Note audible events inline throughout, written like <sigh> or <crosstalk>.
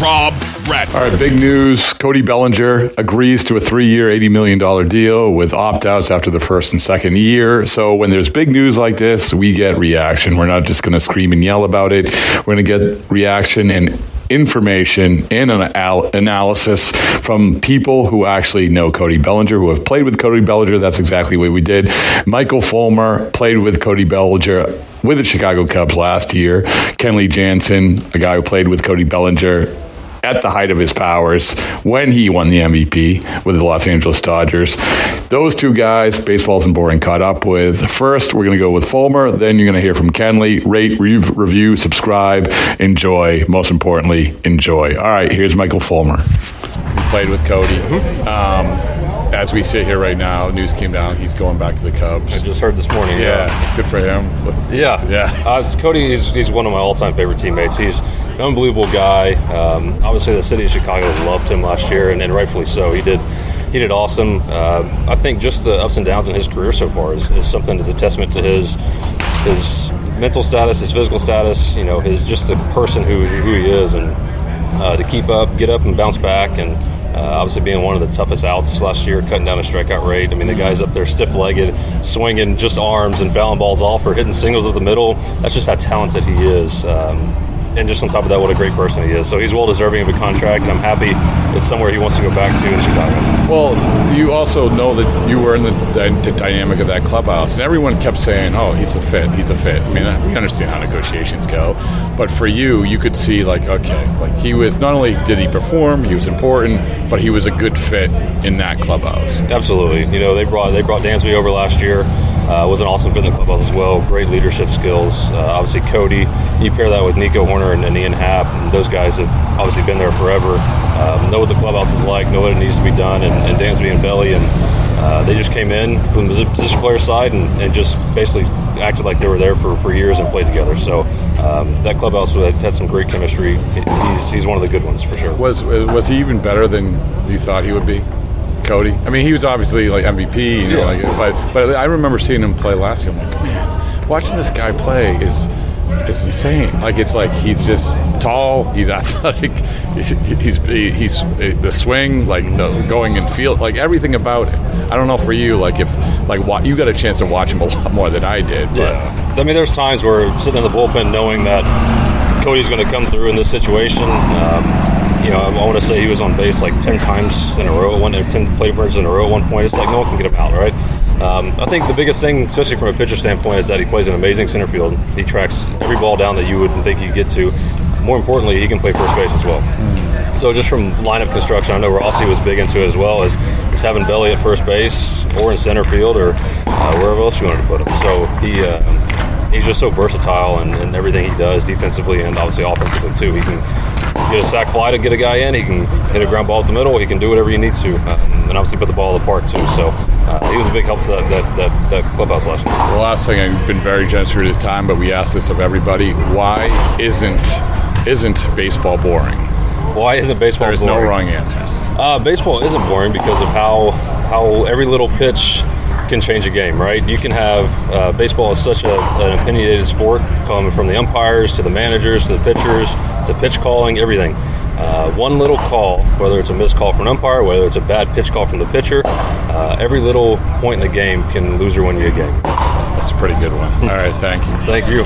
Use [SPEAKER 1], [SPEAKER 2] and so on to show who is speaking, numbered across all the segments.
[SPEAKER 1] Rob Bradford.
[SPEAKER 2] All right, big news. Cody Bellinger agrees to a three year, $80 million deal with opt outs after the first and second year. So when there's big news like this, we get reaction. We're not just going to scream and yell about it. We're going to get reaction and information and an al- analysis from people who actually know Cody Bellinger, who have played with Cody Bellinger. That's exactly what we did. Michael Fulmer played with Cody Bellinger with the Chicago Cubs last year. Kenley Jansen, a guy who played with Cody Bellinger at the height of his powers when he won the MVP with the Los Angeles Dodgers. Those two guys, baseball's isn't boring, caught up with. First, we're going to go with Fulmer. Then you're going to hear from Kenley. Rate, re- review, subscribe, enjoy. Most importantly, enjoy. All right, here's Michael Fulmer. He played with Cody. Um, as we sit here right now, news came down. He's going back to the Cubs.
[SPEAKER 3] I just heard this morning.
[SPEAKER 2] Yeah,
[SPEAKER 3] Yeah,
[SPEAKER 2] good for him.
[SPEAKER 3] yeah.
[SPEAKER 2] Yeah.
[SPEAKER 3] Uh, Cody is he's one of my all-time favorite teammates. He's unbelievable guy. Um, obviously, the city of Chicago loved him last year, and, and rightfully so. He did. He did awesome. Uh, I think just the ups and downs in his career so far is, is something that's a testament to his his mental status, his physical status. You know, his just the person who who he is, and uh, to keep up, get up, and bounce back, and uh, obviously, being one of the toughest outs last year, cutting down a strikeout rate. I mean, the guy's up there stiff legged, swinging just arms and fouling balls off or hitting singles of the middle. That's just how talented he is. Um, and just on top of that, what a great person he is. So he's well deserving of a contract, and I'm happy it's somewhere he wants to go back to in Chicago.
[SPEAKER 2] Well, you also know that you were in the, the dynamic of that clubhouse, and everyone kept saying, "Oh, he's a fit. He's a fit." I mean, we understand how negotiations go, but for you, you could see like, okay, like he was not only did he perform, he was important, but he was a good fit in that clubhouse.
[SPEAKER 3] Absolutely. You know, they brought they brought Dansby over last year. Uh, was an awesome fit in the clubhouse as well. Great leadership skills. Uh, obviously, Cody. You pair that with Nico Hoerner and, and Ian Happ, and those guys have obviously been there forever. Um, know what the clubhouse is like. Know what it needs to be done. And, and Dansby and Belly, and uh, they just came in from the position player side and, and, just basically acted like they were there for, for years and played together. So um, that clubhouse had some great chemistry. He's, he's one of the good ones for sure.
[SPEAKER 2] Was was he even better than you thought he would be? Cody. I mean, he was obviously like MVP, you know,
[SPEAKER 3] Yeah.
[SPEAKER 2] like, but but I remember seeing him play last year. I'm like, man, watching this guy play is is insane. Like it's like he's just tall, he's <laughs> athletic, he's he's the swing, like the going and field, like everything about it. I don't know for you, like if like wa- you got a chance to watch him a <laughs> lot more than I did. But
[SPEAKER 3] Yeah. I mean, there's times where sitting in the bullpen knowing that Cody's going to come through in this situation. Um, you know, I want to say he was on base like 10 times in a row, one, 10 plate appearances in a row at one point. It's like no one can get him out, right? Um, I think the biggest thing, especially from a pitcher standpoint, is that he plays an amazing center field. He tracks every ball down that you would think he'd get to. More importantly, he can play first base as well. So just from lineup construction, I know Rossi was big into it as well as, as having Belly at first base or in center field or uh, wherever else you wanted to put him. So he uh, he's just so versatile in everything he does defensively and obviously offensively too. He can get a sac fly to get a guy in. He can hit a ground ball up the middle. He can do whatever he needs to, um, and obviously put the ball in the park too. So uh, he was a big help to that that, that, that clubhouse last year.
[SPEAKER 2] the last thing I've been very generous with his time, but we ask this of everybody: Why isn't isn't baseball boring?
[SPEAKER 3] Why isn't baseball? Boring?
[SPEAKER 2] There is no wrong answers.
[SPEAKER 3] Uh, baseball isn't boring because of how how every little pitch can change a game, right? You can have uh, baseball is such a, an opinionated sport, coming from the umpires to the managers to the pitchers to pitch calling, everything. Uh, one little call, whether it's a missed call from an umpire, whether it's a bad pitch call from the pitcher, uh, every little point in the game can lose or win you a game.
[SPEAKER 2] That's a pretty good one. All right, thank you.
[SPEAKER 3] Thank you.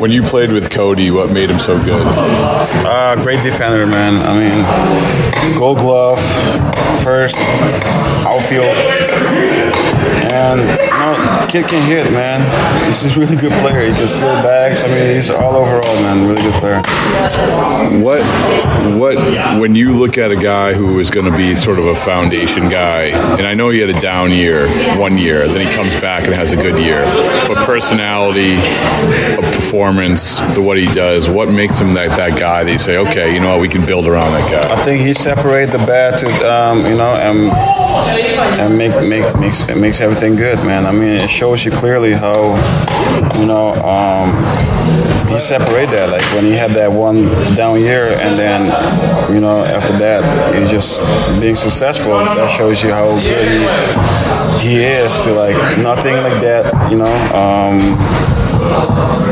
[SPEAKER 2] When you played with Cody, what made him so good?
[SPEAKER 4] Uh, great defender, man. I mean, gold glove, first, outfield, and kid can hit, man. He's a really good player. He can steal bags. I mean, he's all overall, man, really good player.
[SPEAKER 2] What what when you look at a guy who is going to be sort of a foundation guy, and I know he had a down year one year, then he comes back and has a good year, but personality, performance, the what he does, what makes him that that guy that you say, okay, you know what, we can build around that guy.
[SPEAKER 4] I think he separate the bad to um, you know and and make make makes it makes everything good, man. I mean, it shows you clearly how you know um, he separate that. Like when he had that one down year, and then you know after that he just being successful. That shows you how good he he is to like nothing like that. You know. Um,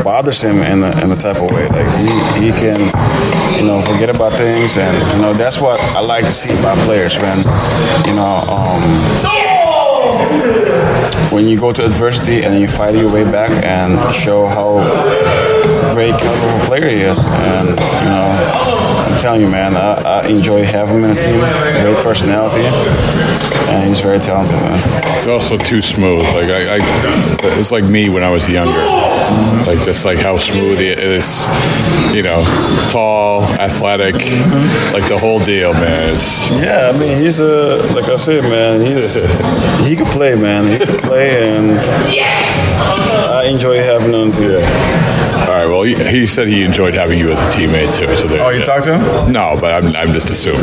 [SPEAKER 4] bothers him in a, in a type of way. Like he, he can, you know, forget about things, and you know that's what I like to see about players, man. You know, um, when you go to adversity and you fight your way back and show how great caliber player he is, and you know, I'm telling you, man, I, I enjoy having him in the team. Great personality, and he's very talented, man.
[SPEAKER 2] It's also too smooth. Like I, I it's like me when I was younger. Like just like how smooth he is. You know, tall, athletic, like the whole deal, man. It's,
[SPEAKER 4] Yeah, I mean, he's a like I said, man. He's he could play, man. He could play, and I enjoy having him too.
[SPEAKER 2] all right. Well, he, he said he enjoyed having you as a teammate too. So
[SPEAKER 4] Oh, you talked to him?
[SPEAKER 2] No, but I'm, I'm just assuming.